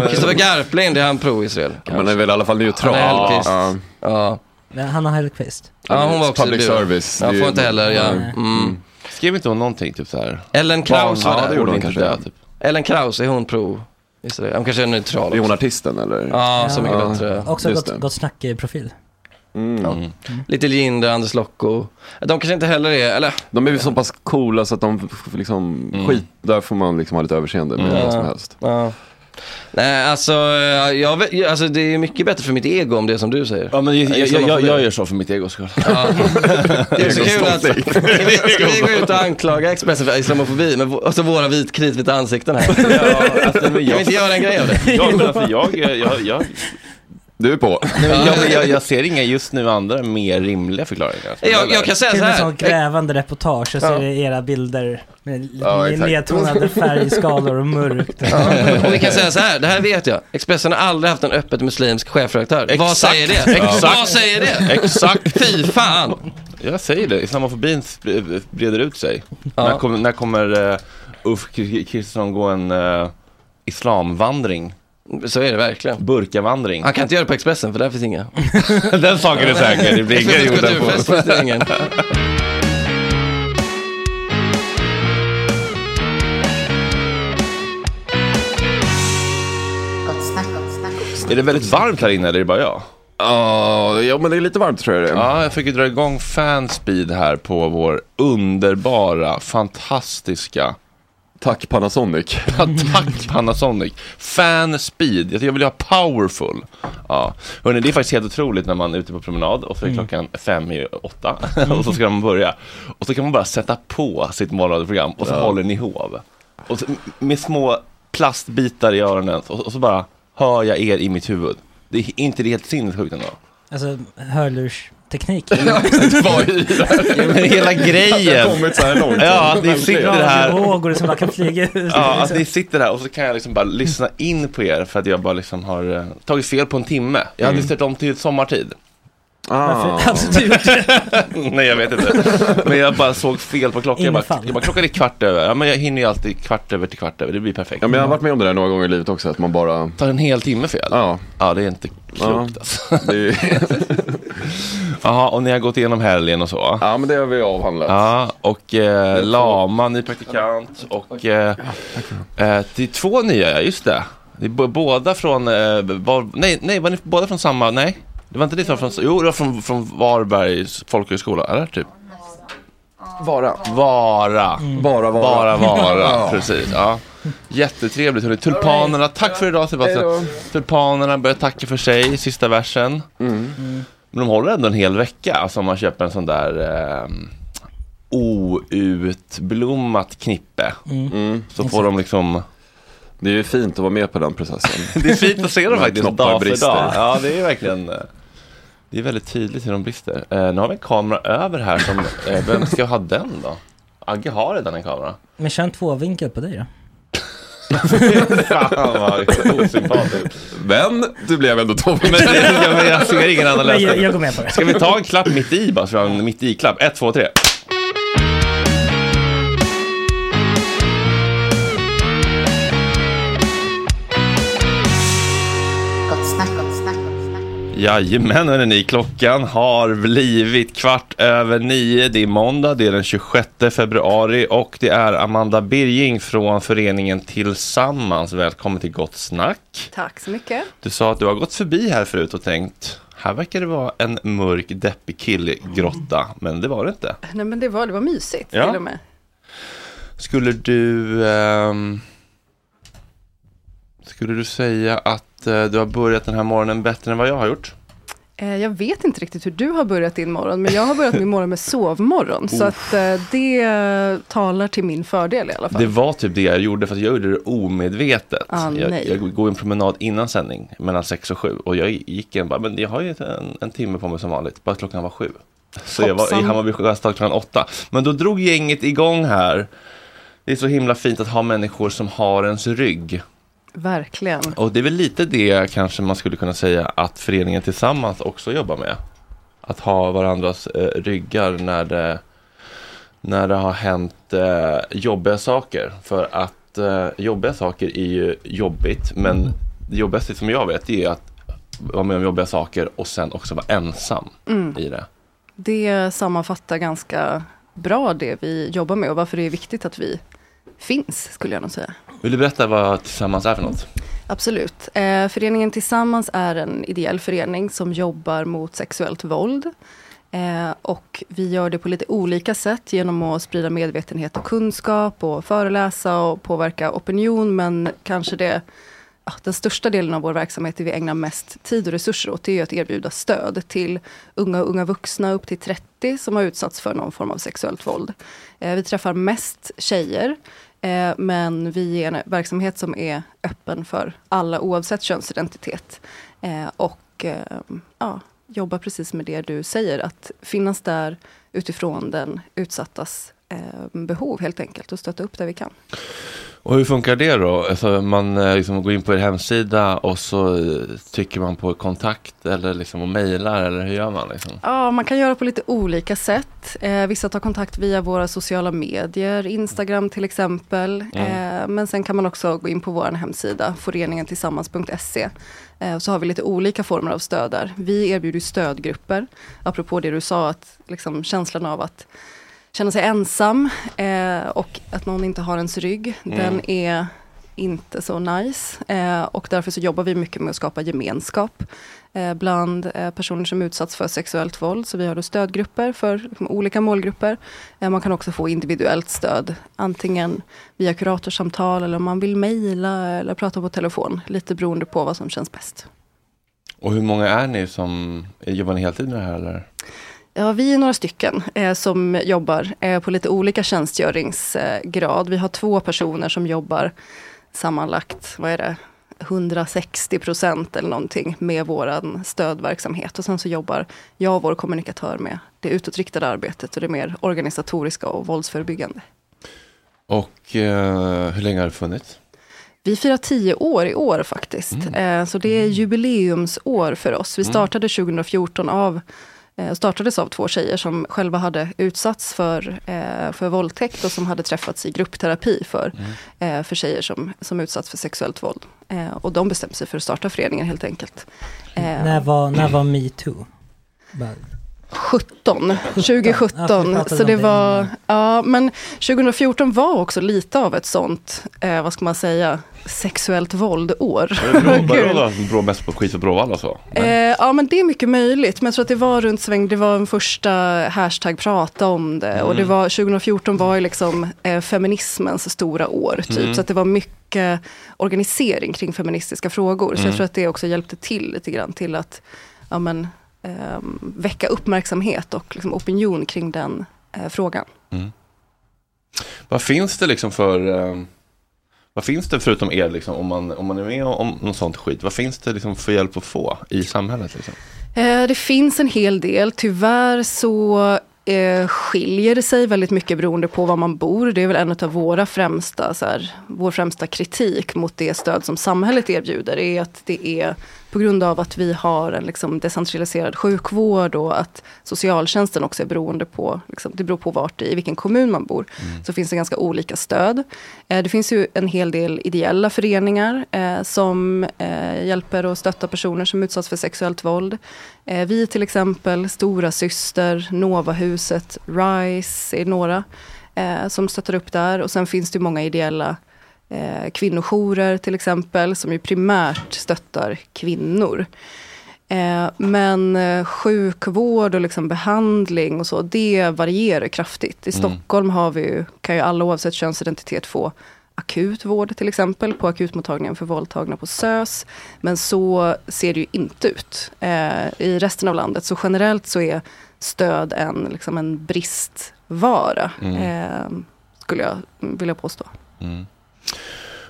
Kristoffer Garplind, är han pro-Israel? Man är väl i alla fall neutral. Hanna Hellquist. Ja. Ja. Men Hanna Hellquist. ja, hon var också Public service. Jag får inte heller, ja. Nej. Mm. Skrev inte hon någonting typ så här? Ellen Kraus Barn- var ja, där. det gjorde hon kanske. typ. Ellen Kraus, är hon pro? Israel? Hon kanske är neutral Är hon också. artisten eller? Ja, så mycket Ja. bättre. Också Just gott, det. gott snack-profil. Mm. Lite Jinder, Anders Lokko. De kanske inte heller är, eller? De är ju så pass coola så att de liksom, skit, där får man liksom ha lite överseende med vad som helst. Ja. Nej, alltså, jag, alltså det är mycket bättre för mitt ego om det är som du säger. Ja men jag, jag, jag, jag gör så för mitt egos skull. Ja. Det är så kul att ska vi, gå ut och anklaga Expressen för islamofobi med vå- alltså våra vit, kritvita ansikten här? Ja, alltså, men Kan vi inte göra en grej av det? Ja, men alltså, jag, jag, jag, Du är på. nej, men jag, jag, jag ser inga just nu andra mer rimliga förklaringar. Jag, jag kan säga Till så och med här. grävande reportage och så är det era bilder med Ja, exakt. nedtonade färgskalor och mörkt. Ja. Och vi kan säga så här, det här vet jag. Expressen har aldrig haft en öppet muslimsk chefredaktör. Vad Exakt. säger det? Exakt. Vad säger det? Exakt. Fy fan! Jag säger det, islamofobin sp- breder ut sig. Ja. När kommer, när kommer uh, Ulf Kr- Kristersson gå en uh, islamvandring? Så är det verkligen. Burkavandring. Han kan inte göra det på Expressen för där finns inga. Den saken är säker, det blir ingen Expressens gjord kulturfest på. Är det väldigt varmt här inne eller är det bara jag? Ja, ja, men det är lite varmt tror jag det. Ja, jag fick ju dra igång fanspeed här på vår underbara, fantastiska Tack Panasonic. Tack Panasonic. Fan speed. Jag vill ha powerful. Ja. Hörrni, det är faktiskt helt otroligt när man är ute på promenad och så är Mm. klockan fem i åtta och så ska man börja. Och så kan man bara sätta på sitt morgonradioprogram och så Ja. håller ni hov. Och så, med små plastbitar i öronen och, och så bara hör jag er i mitt huvud. Det är inte det helt sinnessjukt ändå? Alltså hörlursteknik. Ja, men hela grejen. kommit så här långt. Ja, att ni sitter här. Vågor som bara kan flyga ut. Ja, att ni sitter här och så kan jag liksom bara lyssna in på er för att jag bara liksom har eh, tagit fel på en timme. Jag hade Mm. stört om till sommartid. Varför Ah. hade du gjort det? Nej, jag vet inte. Men jag bara såg fel på klockan. Jag bara, jag bara klockan är kvart över. Ja, men jag hinner ju alltid kvart över till kvart över. Det blir perfekt. Ja, men jag har varit med om det där några gånger i livet också, att man bara... Tar en hel timme fel. Ja. Ja, det är inte Klokt alltså. Jaha, och ni har gått igenom helgen och så? Ja, men det har vi avhandlat. Ja, och eh, Lama, ny praktikant och eh, eh, det är två nya, ja, just det. det är båda från, eh, var, nej, nej, var ni båda från samma, nej? Det var inte ni som var från, jo det var från, från Varbergs folkhögskola, eller typ? Vara. Vara. Bara vara. Bara vara, precis. Ja. Jättetrevligt. Hörni. Tulpanerna, tack för idag Sebastian. Tulpanerna börjar tacka för sig i sista versen. Mm. Men de håller ändå en hel vecka. Alltså om man köper en sån där eh, outblommat knippe. Mm. Så får de liksom... Det är ju fint att vara med på den processen. Det är fint att se dem faktiskt dag för dag. Ja, det är verkligen... Det är väldigt tydligt hur de brister. Eh, nu har vi en kamera över här som... Eh, vem ska ha den då? Agge har redan en kamera. Men kör en tvåvinkel på dig då. Fan vad osympatiskt. Men du blev ändå två Men det, jag, jag ser ingen annan Nej, lösning. jag- jag går med på det. Ska vi ta en klapp mitt i bara, så vi har en mitt i-klapp? Ett, två, tre. Jajamän, hörni, klockan har blivit kvart över nio. Det är måndag, det är den 26 februari och det är Amanda Birging från föreningen Tillsammans. Välkommen till Gott Snack. Tack så mycket. Du sa att du har gått förbi här förut och tänkt, här verkar det vara en mörk, deppig killgrotta, men det var det inte. Nej men det var, det var mysigt Ja. till och med. Skulle du ehm, Skulle du säga att eh, du har börjat den här morgonen bättre än vad jag har gjort? Eh, Jag vet inte riktigt hur du har börjat din morgon, men jag har börjat min morgon med sovmorgon. Så att eh, det talar till min fördel i alla fall. Det var typ det jag gjorde, för att jag gjorde det omedvetet. Ah, jag, jag går en promenad innan sändning, mellan sex och sju. Och jag gick en bara, men jag har ju en, en timme på mig som vanligt, bara att klockan var sju. Så jag var i Hoppsan. Hammarby Sjöstad klockan åtta. Men då drog gänget igång här. Det är så himla fint att ha människor som har ens rygg. Verkligen. Och det är väl lite det kanske man skulle kunna säga att föreningen tillsammans också jobbar med. Att ha varandras eh, ryggar när det, när det har hänt eh, jobbiga saker. För att eh, jobbiga saker är ju jobbigt, men det jobbigaste som jag vet är att vara med om jobbiga saker och sen också vara ensam Mm. i det. Det sammanfattar ganska bra det vi jobbar med och varför det är viktigt att vi finns, skulle jag nog säga. Vill du berätta vad Tillsammans är för något? Absolut. Eh, föreningen Tillsammans är en ideell förening som jobbar mot sexuellt våld. Eh, och vi gör det på lite olika sätt genom att sprida medvetenhet och kunskap och föreläsa och påverka opinion. Men kanske det, ja, den största delen av vår verksamhet, det vi ägnar mest tid och resurser åt, det är att erbjuda stöd till unga och unga vuxna upp till 30 som har utsatts för någon form av sexuellt våld. Eh, vi träffar mest tjejer. Eh, men vi är en verksamhet som är öppen för alla oavsett könsidentitet. Eh, och ehm, ja, jobbar precis med det du säger, att finnas där utifrån den utsattas behov helt enkelt och stötta upp där vi kan. Och hur funkar det då? Alltså man eh, liksom går in på er hemsida och så eh, trycker man på kontakt eller liksom och mejlar eller hur gör man? Liksom? Ja, man kan göra på lite olika sätt. Eh, vissa tar kontakt via våra sociala medier, Instagram till exempel. Mm. Eh, men sen kan man också gå in på vår hemsida, föreningentillsammans.se. Eh, så har vi lite olika former av stöd där. Vi erbjuder stödgrupper, apropå det du sa, att liksom känslan av att känna sig ensam eh, och att någon inte har ens rygg, Mm. den är inte så nice. Eh, och därför så jobbar vi mycket med att skapa gemenskap eh, bland eh, personer som utsatts för sexuellt våld. Så vi har då stödgrupper för liksom, olika målgrupper. Eh, man kan också få individuellt stöd, antingen via kuratorsamtal eller om man vill mejla eller prata på telefon. Lite beroende på vad som känns bäst. Och hur många är ni som jobbar ni heltid med det här eller? Ja, vi är några stycken eh, som jobbar eh, på lite olika tjänstgöringsgrad. Vi har två personer som jobbar sammanlagt, vad är det, 160 procent eller någonting med våran stödverksamhet. Och sen så jobbar jag och vår kommunikatör med det utåtriktade arbetet och det mer organisatoriska och våldsförebyggande. Och eh, hur länge har det funnits? Vi firar tio år i år faktiskt. Eh, så det är jubileumsår för oss. Vi Mm. startade 2014 av startades av två tjejer som själva hade utsatts för, eh, för våldtäkt och som hade träffats i gruppterapi för, eh, för tjejer som, som utsatts för sexuellt våld. Eh, och de bestämde sig för att starta föreningen helt enkelt. Eh, När var, när var metoo? Bara- 17, Ja, för 2017. vi pratade Så det var, ja men 2014 var också lite av ett sånt, eh, vad ska man säga, sexuellt våldår. Brå mest på skit för Bråvalla och så? Eh, ja men det är mycket möjligt, men jag tror att det var runt sväng, det var en första hashtag prata om det. Och det Mm. var, 2014 var ju liksom eh, feminismens stora år, typ. Mm. Så att det var mycket organisering kring feministiska frågor. Så Mm. jag tror att det också hjälpte till lite grann till att ja, men, ehm, väcka uppmärksamhet och liksom, opinion kring den eh, frågan. Mm. Vad finns det liksom för, eh, vad finns det förutom er liksom, om man, om man är med om något sånt skit, vad finns det liksom för hjälp att få i samhället? Liksom? Eh, Det finns en hel del. Tyvärr så eh, skiljer det sig väldigt mycket beroende på var man bor. Det är väl en av våra främsta, så här, vår främsta kritik mot det stöd som samhället erbjuder. är att det är på grund av att vi har en liksom, decentraliserad sjukvård och att socialtjänsten också är beroende på, liksom, det beror på vart i vilken kommun man bor, så finns det ganska olika stöd. Eh, det finns ju en hel del ideella föreningar eh, som eh, hjälper och stöttar personer som utsatts för sexuellt våld. Eh, vi till exempel, Stora Syster, Novahuset, RISE är några eh, som stöttar upp där. Och sen finns det många ideella eh, kvinnojourer till exempel, som ju primärt stöttar kvinnor. Eh, men eh, sjukvård och liksom behandling och så, det varierar kraftigt. I Mm. Stockholm har vi ju, kan ju alla oavsett könsidentitet få akut vård till exempel på akutmottagningen för våldtagna på SÖS. Men så ser det ju inte ut eh, i resten av landet. Så generellt så är stöd en, liksom en bristvara, Mm. eh, skulle jag vilja påstå. Mm.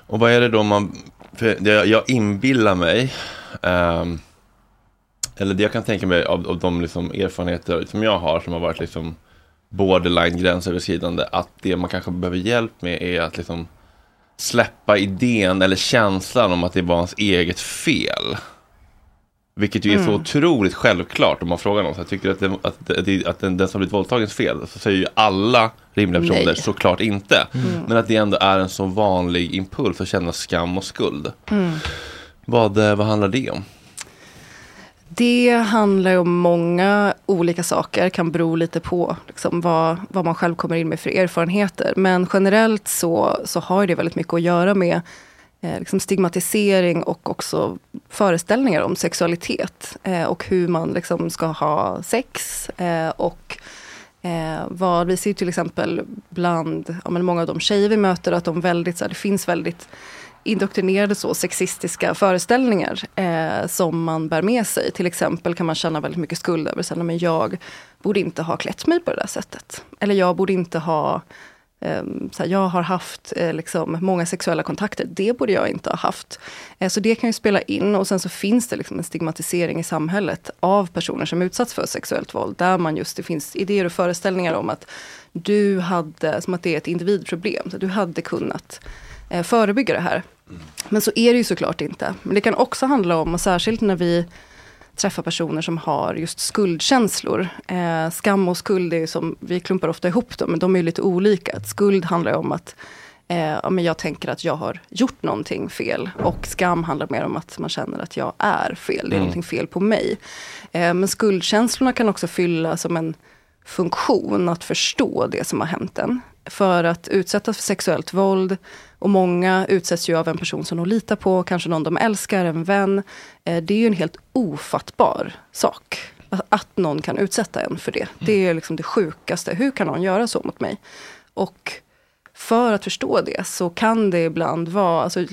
Och vad är det då man, för det, jag inbillar mig, ehm, eller det jag kan tänka mig av, av de liksom erfarenheter som jag har, som har varit liksom borderline gränsöverskridande, att det man kanske behöver hjälp med är att liksom släppa idén eller känslan om att det var ens eget fel. Vilket ju är så Mm. otroligt självklart om man frågar någon. Så jag tycker att, det, att, det, att den, den som blivit våldtagens fel, så säger ju alla rimliga personer Nej. såklart inte. Mm. Men att det ändå är en så vanlig impuls att känna skam och skuld. Mm. Vad, eh, vad handlar det om? Det handlar ju om många olika saker, kan bero lite på liksom, vad, vad man själv kommer in med för erfarenheter. Men generellt så, så har det väldigt mycket att göra med eh, liksom stigmatisering och också föreställningar om sexualitet. Eh, och hur man liksom ska ha sex. Eh, och eh, vad vi ser till exempel bland ja, men många av de tjejer vi möter, att de väldigt, så här, det finns väldigt indoktrinerade så sexistiska föreställningar eh, som man bär med sig. Till exempel kan man känna väldigt mycket skuld över sig, men jag borde inte ha klätt mig på det där sättet. Eller jag borde inte ha så här, jag har haft eh, liksom, många sexuella kontakter, det borde jag inte ha haft. Eh, så det kan ju spela in och sen så finns det liksom en stigmatisering i samhället av personer som utsatts för sexuellt våld. Där man just, det finns idéer och föreställningar om att du hade, som att det är ett individproblem, så du hade kunnat eh, förebygga det här. Men så är det ju såklart inte. Men det kan också handla om, och särskilt när vi träffar personer som har just skuldkänslor. Eh, skam och skuld är som, vi klumpar ofta ihop dem, men de är lite olika. Att skuld handlar om att eh, ja, men jag tänker att jag har gjort någonting fel. Och skam handlar mer om att man känner att jag är fel, det är Mm. någonting fel på mig. Eh, men skuldkänslorna kan också fylla som en funktion att förstå det som har hänt en. För att utsättas för sexuellt våld, och många utsätts ju av en person som de litar på, kanske någon de älskar, en vän. Eh, Det är ju en helt ofattbar sak. Att- någon kan utsätta en för det. Det är liksom det sjukaste. Hur kan någon göra så mot mig? Och för att förstå det så kan det ibland vara, alltså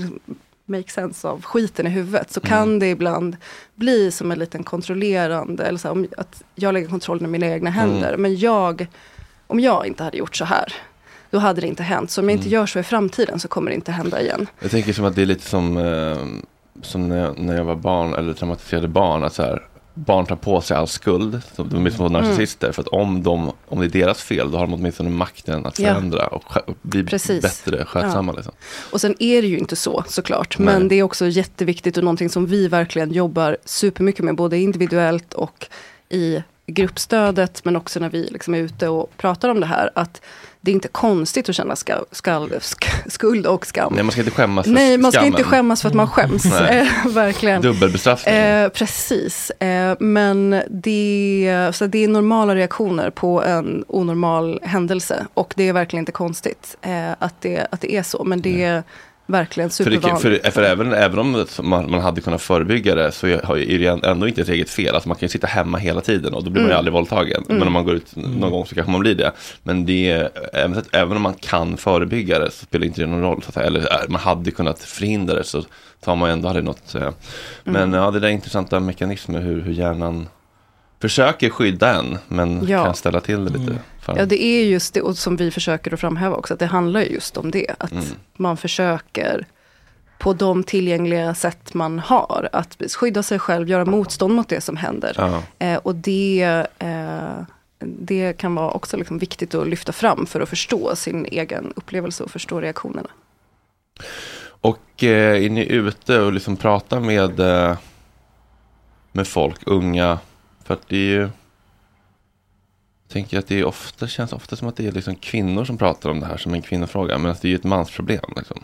make sense av skiten i huvudet, så kan det ibland bli som en liten kontrollerande, eller så här, att jag lägger kontrollen i mina egna händer. Mm. Men jag, om jag inte hade gjort så här, då hade det inte hänt. Så om jag inte gör så i framtiden så kommer det inte hända igen. Jag tänker som att det är lite som, eh, som när, jag, när jag var barn eller traumatiserade barn. Att så här, barn tar på sig all skuld. De är små narcissister. För att om, de, om det är deras fel då har de åtminstone makten att Ja. förändra och skö- bli Precis. bättre skötsamma. Ja. Liksom. Och sen är det ju inte så såklart. Nej. Men det är också jätteviktigt och någonting som vi verkligen jobbar supermycket med. Både individuellt och i gruppstödet, men också när vi liksom är ute och pratar om det här, att det är inte konstigt att känna ska, ska, sk, skuld och skam. Nej, man ska inte skämmas för Nej, man ska skammen. inte skämmas för att man skäms. Eh, Verkligen. Dubbelbestraffning. Eh, precis. Eh, men det, så det är normala reaktioner på en onormal händelse. Och det är verkligen inte konstigt eh, att, det, att det är så. Men det är verkligen För, det, supervanligt. för, för även, även om man, man hade kunnat förebygga det så är ju- det ändå inte ett eget fel. Alltså man kan ju sitta hemma hela tiden och då blir man ju Mm. aldrig våldtagen. Mm. Men om man går ut någon gång så kanske man blir det. Men det även, även om man kan förebygga det så spelar inte det någon roll. Så att, eller äh, man hade kunnat förhindra det så, har man ju ändå aldrig något. eh. Men Mm. ja, det där är intressanta mekanismer hur, hur hjärnan försöker skydda en men Ja. kan ställa till det lite. en. Ja, det är just det och som vi försöker att framhäva också, att det handlar ju just om det. Att Mm. man försöker på de tillgängliga sätt man har, att skydda sig själv, göra motstånd mot det som händer. Ja. Eh, och det, eh, det kan vara också liksom viktigt att lyfta fram för att förstå sin egen upplevelse och förstå reaktionerna. Och eh, är ni ute och liksom pratar med, eh, med folk, unga? För att det är ju... Jag tänker att det är ofta, känns ofta som att det är liksom kvinnor som pratar om det här som en kvinnofråga. Men det är ju ett mansproblem. Liksom.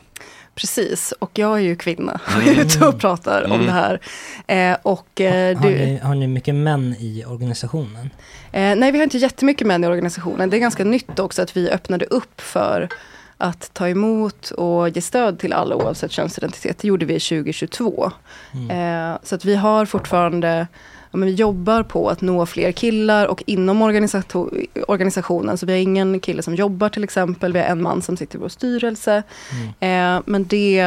Precis, och jag är ju kvinna och är ute och pratar om Mm. det här. Eh, och, eh, Har du, ni, har ni mycket män i organisationen? Eh, nej, vi har inte jättemycket män i organisationen. Det är ganska nytt också att vi öppnade upp för att ta emot och ge stöd till alla oavsett könsidentitet. Det gjorde vi 2022. Eh, så att vi har fortfarande Ja, men vi jobbar på att nå fler killar och inom organisationen. Så vi har ingen kille som jobbar till exempel. Vi har en man som sitter i vår styrelse. Eh, men det,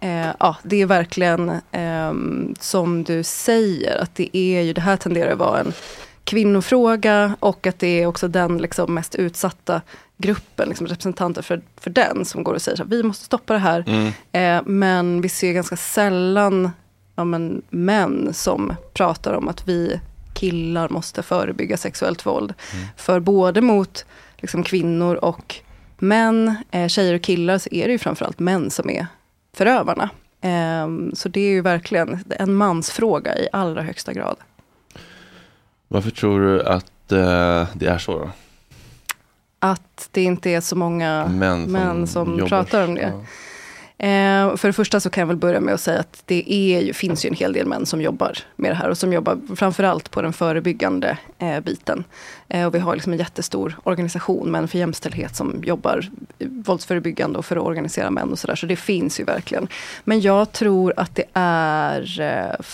eh, ja, det är verkligen ehm, som du säger, att det är ju, det här tenderar att vara en kvinnofråga och att det är också den liksom mest utsatta gruppen, liksom representanter för, för den som går och säger att vi måste stoppa det här. Mm. Eh, men vi ser ganska sällan ja, men, män som pratar om att vi killar måste förebygga sexuellt våld. För både mot liksom, kvinnor och män, eh, tjejer och killar, så är det ju framförallt män som är förövarna. Eh, så det är ju verkligen en mansfråga i allra högsta grad. Varför tror du att eh, det är så då? Att det inte är så många Män som män som pratar om det. Eh, för det första så kan jag väl börja med att säga att det är ju, finns ju en hel del män som jobbar med det här och som jobbar framförallt på den förebyggande eh, biten. Eh, och vi har liksom en jättestor organisation, Män för jämställdhet, som jobbar våldsförebyggande och för att organisera män och sådär. Så det finns ju verkligen. Men jag tror att det är eh,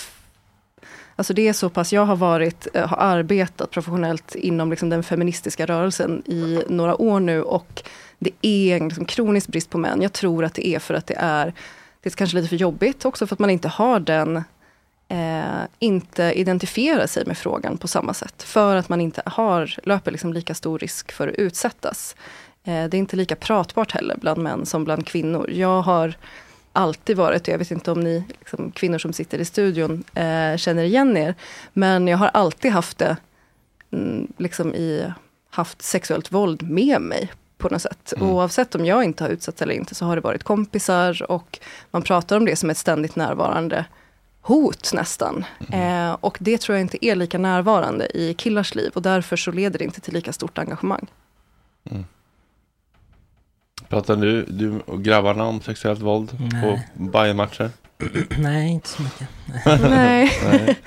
Alltså det är så pass, jag har varit, eh, har arbetat professionellt inom liksom den feministiska rörelsen i några år nu och det är en liksom kronisk brist på män. Jag tror att det är för att det är, det är kanske lite för jobbigt också för att man inte har den, eh, inte identifierar sig med frågan på samma sätt. För att man inte har, löper liksom lika stor risk för att utsättas. Eh, det är inte lika pratbart heller bland män som bland kvinnor. Jag har alltid varit, och jag vet inte om ni liksom, kvinnor som sitter i studion eh, känner igen er, men jag har alltid haft det, mm, liksom i, haft sexuellt våld med mig på något sätt. Oavsett om jag inte har utsatts eller inte, så har det varit kompisar och man pratar om det som ett ständigt närvarande hot nästan. Eh, och det tror jag inte är lika närvarande i killars liv och därför så leder det inte till lika stort engagemang. Pratar du, du och grabbarna om sexuellt våld Nej. på Bayern-matcher? Nej, inte så mycket. Nej. Nej.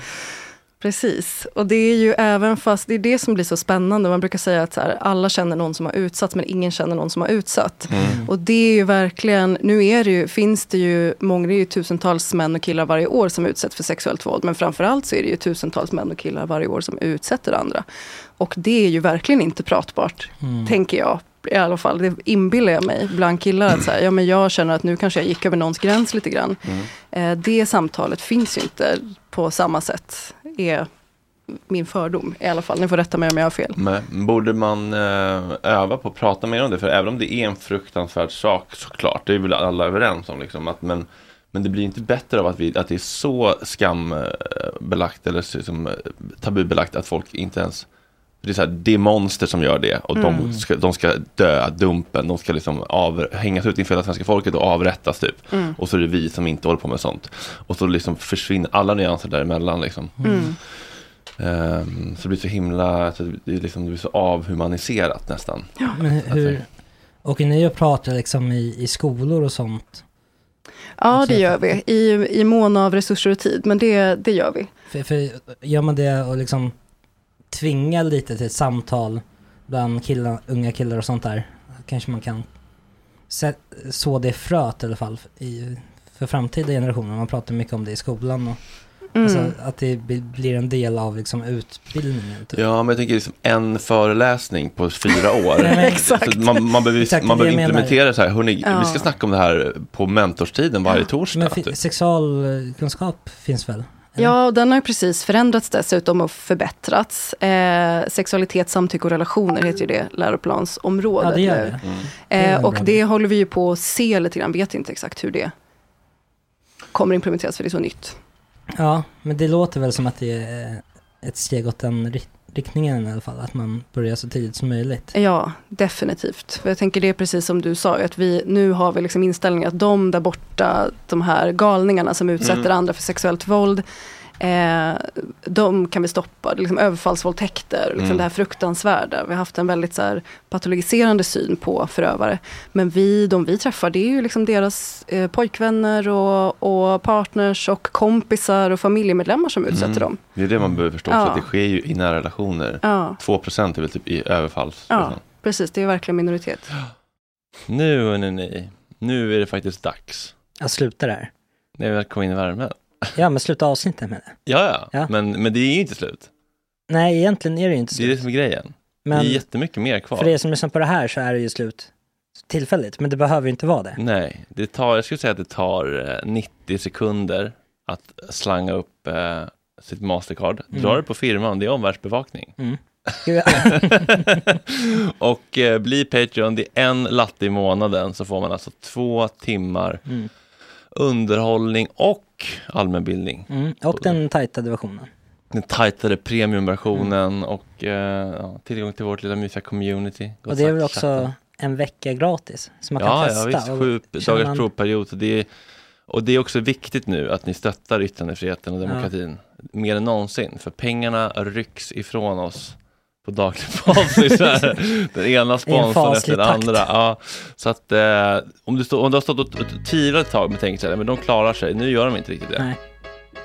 Precis, och det är ju även fast det är det som blir så spännande. Man brukar säga att här, alla känner någon som har utsatts men ingen känner någon som har utsatt. Mm. Och det är ju verkligen, nu är det ju, finns det ju många, det är ju tusentals män och killar varje år som utsätts för sexuellt våld. Men framförallt så är det ju tusentals män och killar varje år som utsätter andra. Och det är ju verkligen inte pratbart, Mm. tänker jag. I alla fall, det inbillar jag mig bland killar. Att så här, ja, men jag känner att nu kanske jag gick över någons gräns lite grann. Eh, det samtalet finns ju inte på samma sätt. Är min fördom i alla fall. Ni får rätta mig om jag har fel. Men borde man eh, öva på att prata mer om det? För även om det är en fruktansvärd sak såklart, det är väl alla överens om. Liksom, att, men, men det blir inte bättre av att, vi, att det är så skambelagt eller liksom, tabubelagt att folk inte ens det är, så här, det är monster som gör det och Mm. de, ska, de ska dö, dumpen, de ska liksom av, hängas ut inför hela svenska folket och avrättas typ. Mm. Och så är det vi som inte håller på med sånt. Och så liksom försvinner alla nyanser däremellan liksom. Mm. Ehm, så det blir så himla, så det, är liksom, det blir så avhumaniserat nästan. Men hur, hur åker ni och pratar liksom i, i skolor och sånt? Ja, det gör vi. I, i mån av resurser och tid, men det, det gör vi. För, för gör man det och liksom tvingar lite till ett samtal bland killar, unga killar och sånt där, kanske man kan så det fröet i alla fall i, för framtida generationer. Man pratar mycket om det i skolan och Mm. alltså, att det bli- blir en del av liksom utbildningen. Typ. Ja, men jag tänker liksom en föreläsning på fyra år. Exakt. Så man, man behöver, Exakt, man det behöver det implementera så här, hörni, Ja. vi ska snacka om det här på mentorstiden varje torsdag. Men typ. sexualkunskap finns väl? Ja, och den har precis förändrats dessutom och förbättrats. Eh, sexualitet, samtycke och relationer heter ju det läroplansområdet Ja, det gör det. Mm. Eh, och det håller vi ju på att se lite grann, vet inte exakt hur det kommer implementeras för det är så nytt. Ja, men det låter väl som att det är ett steg åt den riktningen i alla fall. Att man börjar så tidigt som möjligt. Ja, definitivt. För jag tänker det är precis som du sa, att vi, nu har vi liksom inställningen att de där borta, de här galningarna som utsätter Mm. andra för sexuellt våld, eh, de kan vi stoppa. Liksom överfallsvåldtäkter, liksom Mm. det här fruktansvärda. Vi har haft en väldigt så här, patologiserande syn på förövare. Men vi, de vi träffar, det är ju liksom deras eh, pojkvänner och, och partners och kompisar och familjemedlemmar som utsätter Mm. dem. Det är det man behöver förstå, Ja. att det sker ju i nära relationer. Ja. 2% är väl typ i överfalls. Ja, precis. Det är verkligen minoritet. Nu hörni ni, nu är det faktiskt dags. Jag slutar där. När vi kommer in i värmen. Ja, men sluta avsnittet med det. Ja, ja, Ja. Men, men det är ju inte slut. Nej, egentligen är det ju inte Det är slut. det som är grejen. Men det är jättemycket mer kvar. för er som lyssnar på det här så är det ju slut tillfälligt. Men det behöver ju inte vara det. Nej, det tar, jag skulle säga att det tar eh, 90 sekunder att slanga upp eh, sitt Mastercard. Mm. Dra det på firman, det är omvärldsbevakning. Mm. Gud, och eh, bli Patreon, det är en latte i månaden så får man alltså två timmar Mm. underhållning och allmänbildning. Mm. Och den tajtade versionen. Den tajtare premiumversionen och eh, ja, tillgång till vårt lilla mysiga community. Och det är väl också en vecka gratis. Så man kan ja, testa. Ja, visst, och sju dagars man- provperiod. Det är, och det är också viktigt nu att ni stöttar yttrandefriheten och Ja. demokratin mer än någonsin. För pengarna rycks ifrån oss på daglig basis. här. den ena sponsorn efter den takt. andra. Ja, så att eh, om, du stå, om du har stått och och tvivlat ett tag men tänkt men de klarar sig. Nu gör de inte riktigt det. Nej.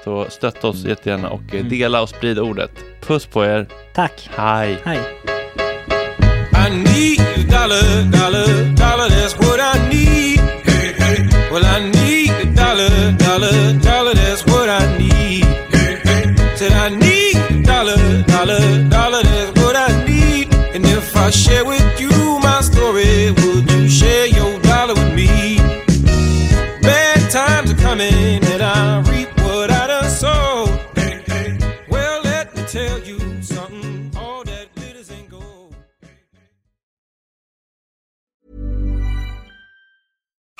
Så stötta oss jättegärna och Mm. eh, dela och sprid ordet. Puss på er. Tack. Hej. Hej. I need a dollar, dollar, dollar, that's what I need. Hey, hey. Well, I need share with